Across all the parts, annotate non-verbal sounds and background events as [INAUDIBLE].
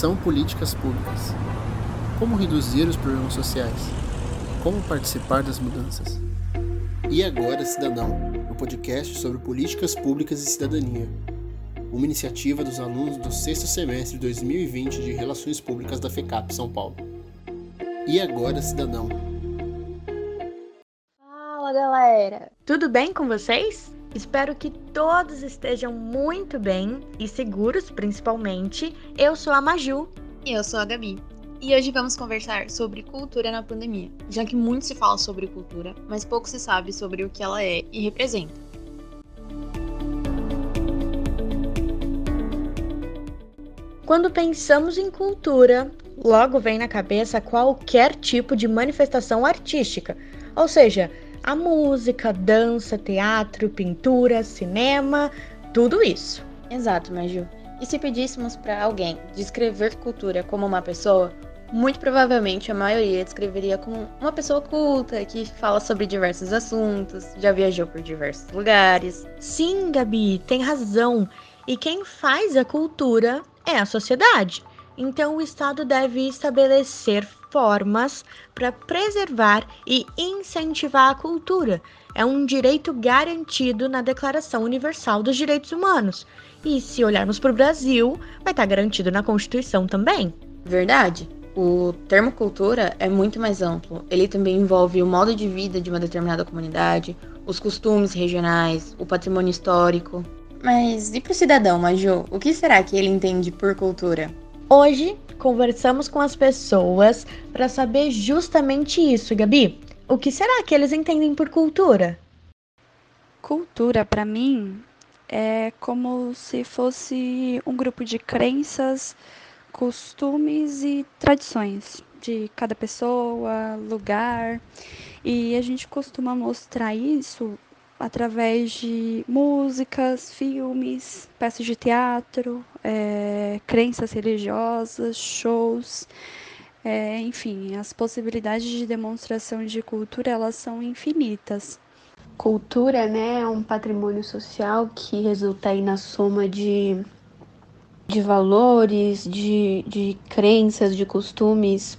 são políticas públicas? Como reduzir os problemas sociais? Como participar das mudanças? E agora, Cidadão, o um podcast sobre políticas públicas e cidadania, uma iniciativa dos alunos do sexto semestre de 2020 de Relações Públicas da FECAP São Paulo. E agora, Cidadão. Fala, galera! Tudo bem com vocês? Espero que todos estejam muito bem e seguros, principalmente. Eu sou a Maju. E eu sou a Gabi. E hoje vamos conversar sobre cultura na pandemia, já que muito se fala sobre cultura, mas pouco se sabe sobre o que ela é e representa. Quando pensamos em cultura, logo vem na cabeça qualquer tipo de manifestação artística, ou seja, a música, dança, teatro, pintura, cinema, tudo isso. Exato, Maju. E se pedíssemos para alguém descrever cultura como uma pessoa, muito provavelmente a maioria descreveria como uma pessoa culta, que fala sobre diversos assuntos, já viajou por diversos lugares. Sim, Gabi, tem razão. E quem faz a cultura é a sociedade. Então, o Estado deve estabelecer formas para preservar e incentivar a cultura. É um direito garantido na Declaração Universal dos Direitos Humanos. E se olharmos para o Brasil, vai estar garantido na Constituição também. Verdade. O termo cultura é muito mais amplo. Ele também envolve o modo de vida de uma determinada comunidade, os costumes regionais, o patrimônio histórico. Mas e para o cidadão, Maju? O que será que ele entende por cultura? Hoje conversamos com as pessoas para saber justamente isso, Gabi. O que será que eles entendem por cultura? Cultura, para mim, é como se fosse um grupo de crenças, costumes e tradições de cada pessoa, lugar. E a gente costuma mostrar isso através de músicas, filmes, peças de teatro, é, crenças religiosas, shows. É, enfim, as possibilidades de demonstração de cultura elas são infinitas. Cultura, né, é um patrimônio social que resulta aí na soma de, de valores, de, de crenças, de costumes,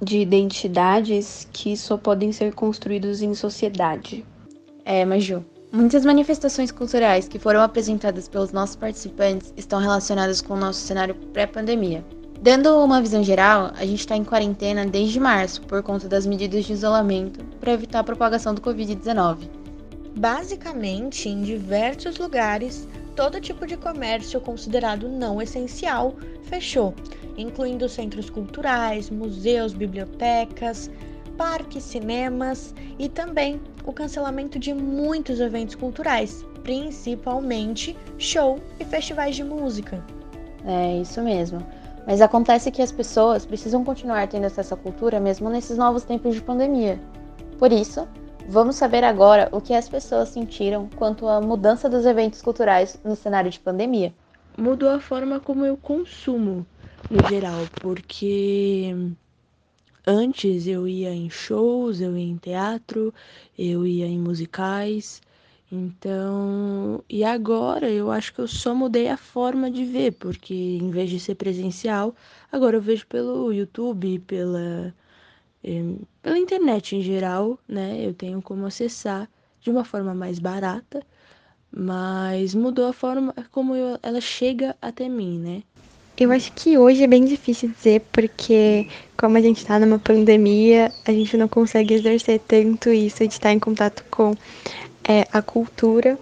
de identidades que só podem ser construídos em sociedade. É, Maju. Muitas manifestações culturais que foram apresentadas pelos nossos participantes estão relacionadas com o nosso cenário pré-pandemia. Dando uma visão geral, a gente está em quarentena desde março por conta das medidas de isolamento para evitar a propagação do Covid-19. Basicamente, em diversos lugares, todo tipo de comércio considerado não essencial fechou, incluindo centros culturais, museus, bibliotecas, parques, cinemas e também o cancelamento de muitos eventos culturais, principalmente show e festivais de música. É isso mesmo. Mas acontece que as pessoas precisam continuar tendo acesso à cultura mesmo nesses novos tempos de pandemia. Por isso, vamos saber agora o que as pessoas sentiram quanto à mudança dos eventos culturais no cenário de pandemia. Mudou a forma como eu consumo, no geral, porque Antes eu ia em shows, eu ia em teatro, eu ia em musicais. Então, e agora eu acho que eu só mudei a forma de ver, porque em vez de ser presencial, agora eu vejo pelo YouTube, pela, eh, pela internet em geral, né? Eu tenho como acessar de uma forma mais barata, mas mudou a forma como eu, ela chega até mim, né? Eu acho que hoje é bem difícil dizer, porque como a gente está numa pandemia, a gente não consegue exercer tanto isso de estar em contato com é, a cultura,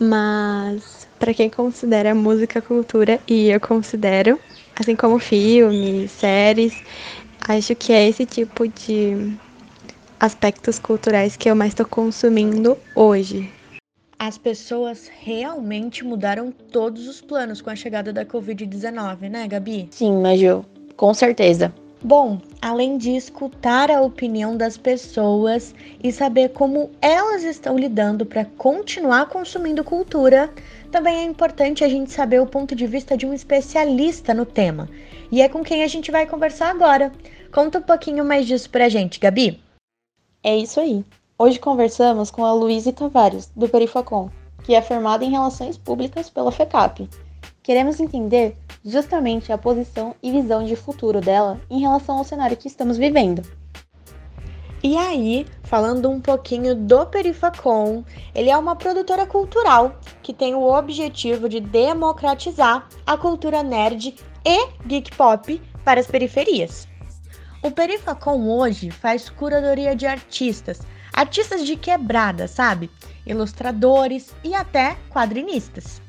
mas para quem considera música cultura, e eu considero, assim como filmes, séries, acho que é esse tipo de aspectos culturais que eu mais estou consumindo hoje. As pessoas realmente mudaram todos os planos com a chegada da Covid-19, né, Gabi? Sim, Maju, com certeza. Bom, além de escutar a opinião das pessoas e saber como elas estão lidando para continuar consumindo cultura, também é importante a gente saber o ponto de vista de um especialista no tema. E é com quem a gente vai conversar agora. Conta um pouquinho mais disso pra gente, Gabi. É isso aí. Hoje conversamos com a Luísa Tavares, do Perifacom, que é formada em Relações Públicas pela FECAP. Queremos entender justamente a posição e visão de futuro dela em relação ao cenário que estamos vivendo. E aí, falando um pouquinho do Perifacom, ele é uma produtora cultural que tem o objetivo de democratizar a cultura nerd e geek pop para as periferias. O Perifacom hoje faz curadoria de artistas, artistas de quebrada, sabe? Ilustradores e até quadrinistas.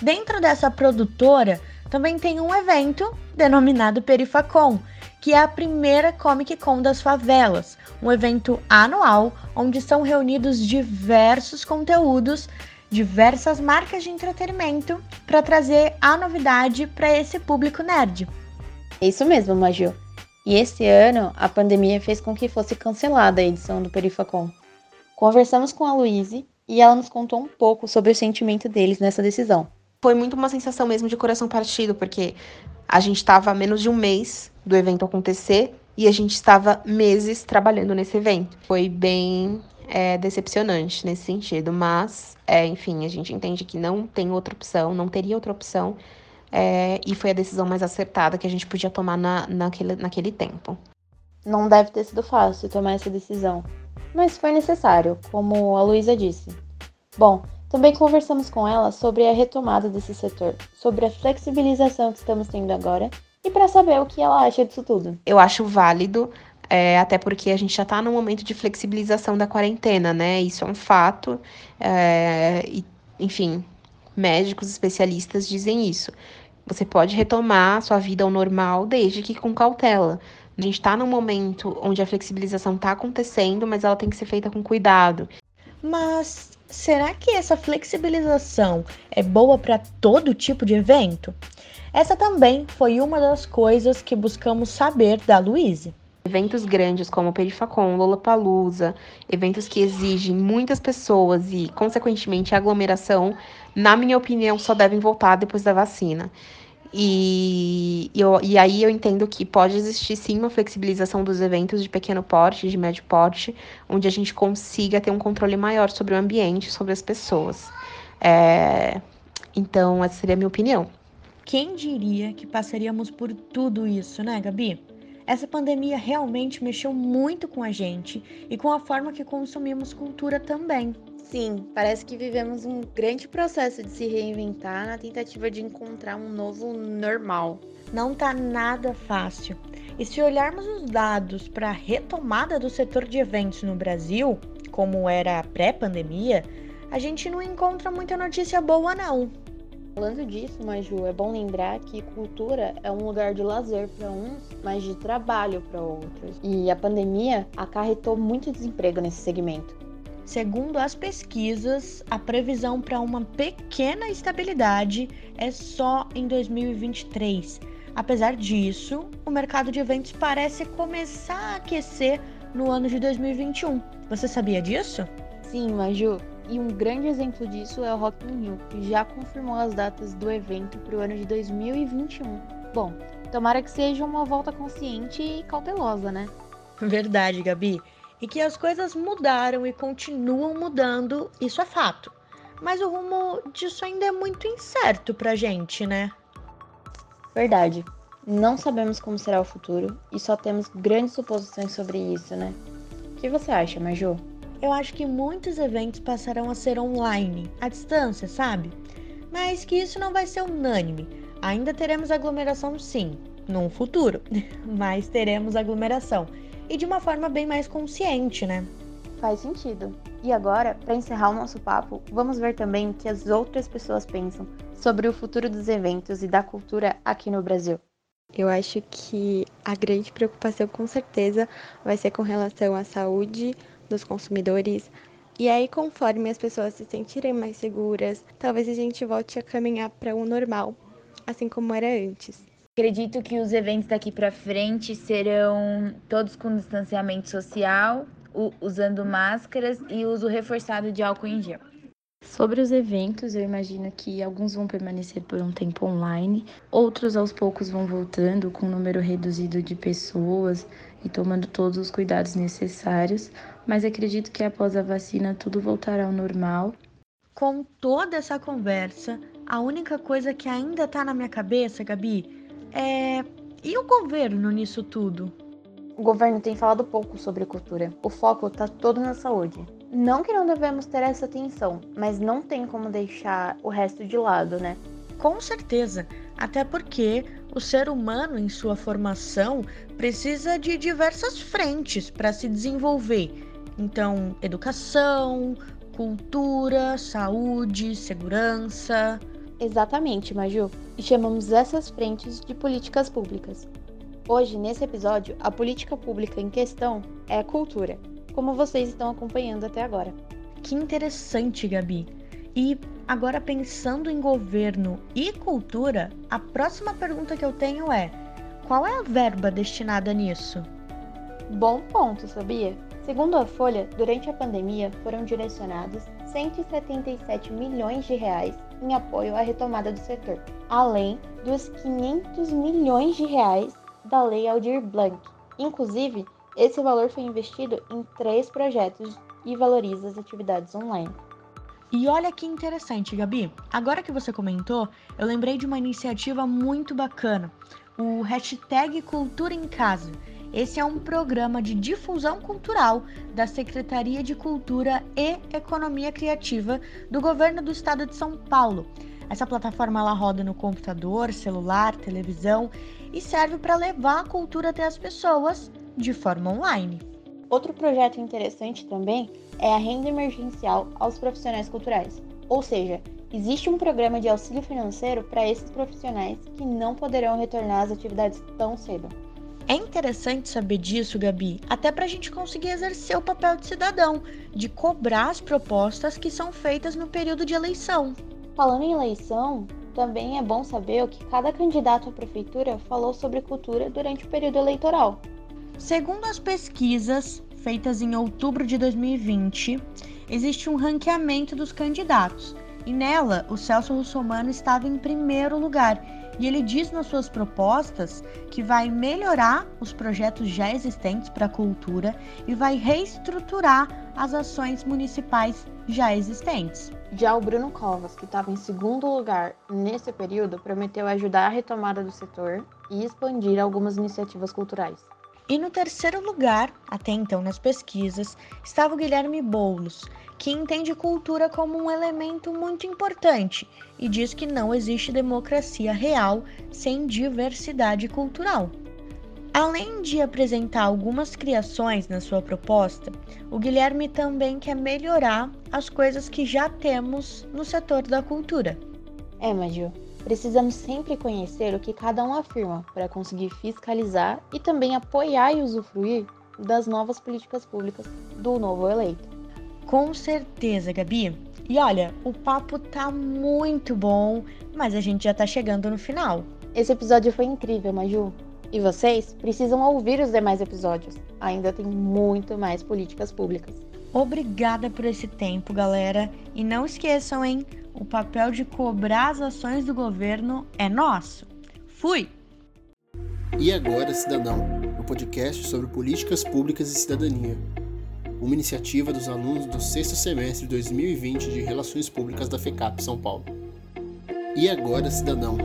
Dentro dessa produtora também tem um evento denominado Perifacom, que é a primeira Comic Con das favelas, um evento anual onde são reunidos diversos conteúdos, diversas marcas de entretenimento para trazer a novidade para esse público nerd. É isso mesmo, Maju. E esse ano a pandemia fez com que fosse cancelada a edição do Perifacon. Conversamos com a Luíse e ela nos contou um pouco sobre o sentimento deles nessa decisão. Foi muito uma sensação mesmo de coração partido, porque a gente estava a menos de um mês do evento acontecer e a gente estava meses trabalhando nesse evento. Foi bem é, decepcionante nesse sentido, mas, é, enfim, a gente entende que não tem outra opção, não teria outra opção, é, e foi a decisão mais acertada que a gente podia tomar na, naquele, naquele tempo. Não deve ter sido fácil tomar essa decisão, mas foi necessário, como a Luísa disse. Bom, também conversamos com ela sobre a retomada desse setor, sobre a flexibilização que estamos tendo agora e para saber o que ela acha disso tudo. Eu acho válido, é, até porque a gente já está no momento de flexibilização da quarentena, né? Isso é um fato. É, e, enfim, médicos especialistas dizem isso. Você pode retomar sua vida ao normal desde que com cautela. A gente está num momento onde a flexibilização está acontecendo, mas ela tem que ser feita com cuidado. Mas será que essa flexibilização é boa para todo tipo de evento? Essa também foi uma das coisas que buscamos saber da Luíse. Eventos grandes como Perifacon, Lollapalooza, eventos que exigem muitas pessoas e, consequentemente, aglomeração, na minha opinião, só devem voltar depois da vacina. E, eu, e aí eu entendo que pode existir sim uma flexibilização dos eventos de pequeno porte, de médio porte, onde a gente consiga ter um controle maior sobre o ambiente, sobre as pessoas. É, então, essa seria a minha opinião. Quem diria que passaríamos por tudo isso, né, Gabi? Essa pandemia realmente mexeu muito com a gente e com a forma que consumimos cultura também. Sim, parece que vivemos um grande processo de se reinventar na tentativa de encontrar um novo normal. Não tá nada fácil. E se olharmos os dados para a retomada do setor de eventos no Brasil, como era pré-pandemia, a gente não encontra muita notícia boa não. Falando disso, Maju, é bom lembrar que cultura é um lugar de lazer para uns, mas de trabalho para outros. E a pandemia acarretou muito desemprego nesse segmento. Segundo as pesquisas, a previsão para uma pequena estabilidade é só em 2023. Apesar disso, o mercado de eventos parece começar a aquecer no ano de 2021. Você sabia disso? Sim, Maju. E um grande exemplo disso é o Rock in Rio, que já confirmou as datas do evento para o ano de 2021. Bom, tomara que seja uma volta consciente e cautelosa, né? Verdade, Gabi e que as coisas mudaram e continuam mudando, isso é fato. Mas o rumo disso ainda é muito incerto pra gente, né? Verdade. Não sabemos como será o futuro e só temos grandes suposições sobre isso, né? O que você acha, Maju? Eu acho que muitos eventos passarão a ser online, à distância, sabe? Mas que isso não vai ser unânime. Ainda teremos aglomeração, sim, num futuro, [LAUGHS] mas teremos aglomeração e de uma forma bem mais consciente, né? Faz sentido. E agora, para encerrar o nosso papo, vamos ver também o que as outras pessoas pensam sobre o futuro dos eventos e da cultura aqui no Brasil. Eu acho que a grande preocupação, com certeza, vai ser com relação à saúde dos consumidores. E aí, conforme as pessoas se sentirem mais seguras, talvez a gente volte a caminhar para o normal, assim como era antes. Acredito que os eventos daqui para frente serão todos com distanciamento social, usando máscaras e uso reforçado de álcool em gel. Sobre os eventos, eu imagino que alguns vão permanecer por um tempo online, outros aos poucos vão voltando com um número reduzido de pessoas e tomando todos os cuidados necessários, mas acredito que após a vacina tudo voltará ao normal. Com toda essa conversa, a única coisa que ainda tá na minha cabeça, Gabi, é. E o governo nisso tudo? O governo tem falado pouco sobre cultura. O foco está todo na saúde. Não que não devemos ter essa atenção, mas não tem como deixar o resto de lado, né? Com certeza, até porque o ser humano, em sua formação, precisa de diversas frentes para se desenvolver. Então, educação, cultura, saúde, segurança. Exatamente, Maju. E chamamos essas frentes de políticas públicas. Hoje, nesse episódio, a política pública em questão é a cultura, como vocês estão acompanhando até agora. Que interessante, Gabi. E agora pensando em governo e cultura, a próxima pergunta que eu tenho é: qual é a verba destinada nisso? Bom ponto, sabia? Segundo a Folha, durante a pandemia foram direcionados 177 milhões de reais em apoio à retomada do setor, além dos 500 milhões de reais da Lei Aldir Blanc. Inclusive, esse valor foi investido em três projetos e valoriza as atividades online. E olha que interessante, Gabi. Agora que você comentou, eu lembrei de uma iniciativa muito bacana, o hashtag Cultura em Casa. Esse é um programa de difusão cultural da Secretaria de Cultura e Economia Criativa do Governo do Estado de São Paulo. Essa plataforma ela roda no computador, celular, televisão e serve para levar a cultura até as pessoas de forma online. Outro projeto interessante também é a renda emergencial aos profissionais culturais. Ou seja, existe um programa de auxílio financeiro para esses profissionais que não poderão retornar às atividades tão cedo. É interessante saber disso, Gabi, até para a gente conseguir exercer o papel de cidadão, de cobrar as propostas que são feitas no período de eleição. Falando em eleição, também é bom saber o que cada candidato à prefeitura falou sobre cultura durante o período eleitoral. Segundo as pesquisas feitas em outubro de 2020, existe um ranqueamento dos candidatos. E nela, o Celso Russomano estava em primeiro lugar. E ele diz nas suas propostas que vai melhorar os projetos já existentes para a cultura e vai reestruturar as ações municipais já existentes. Já o Bruno Covas, que estava em segundo lugar nesse período, prometeu ajudar a retomada do setor e expandir algumas iniciativas culturais. E no terceiro lugar, até então nas pesquisas, estava o Guilherme Boulos, que entende cultura como um elemento muito importante e diz que não existe democracia real sem diversidade cultural. Além de apresentar algumas criações na sua proposta, o Guilherme também quer melhorar as coisas que já temos no setor da cultura. É, Maju, precisamos sempre conhecer o que cada um afirma para conseguir fiscalizar e também apoiar e usufruir das novas políticas públicas do novo eleito. Com certeza, Gabi. E olha, o papo tá muito bom, mas a gente já tá chegando no final. Esse episódio foi incrível, Maju. E vocês precisam ouvir os demais episódios. Ainda tem muito mais políticas públicas. Obrigada por esse tempo, galera. E não esqueçam, hein? O papel de cobrar as ações do governo é nosso. Fui! E agora, Cidadão, o um podcast sobre políticas públicas e cidadania. Uma iniciativa dos alunos do sexto semestre de 2020 de Relações Públicas da FECAP São Paulo. E agora, Cidadão,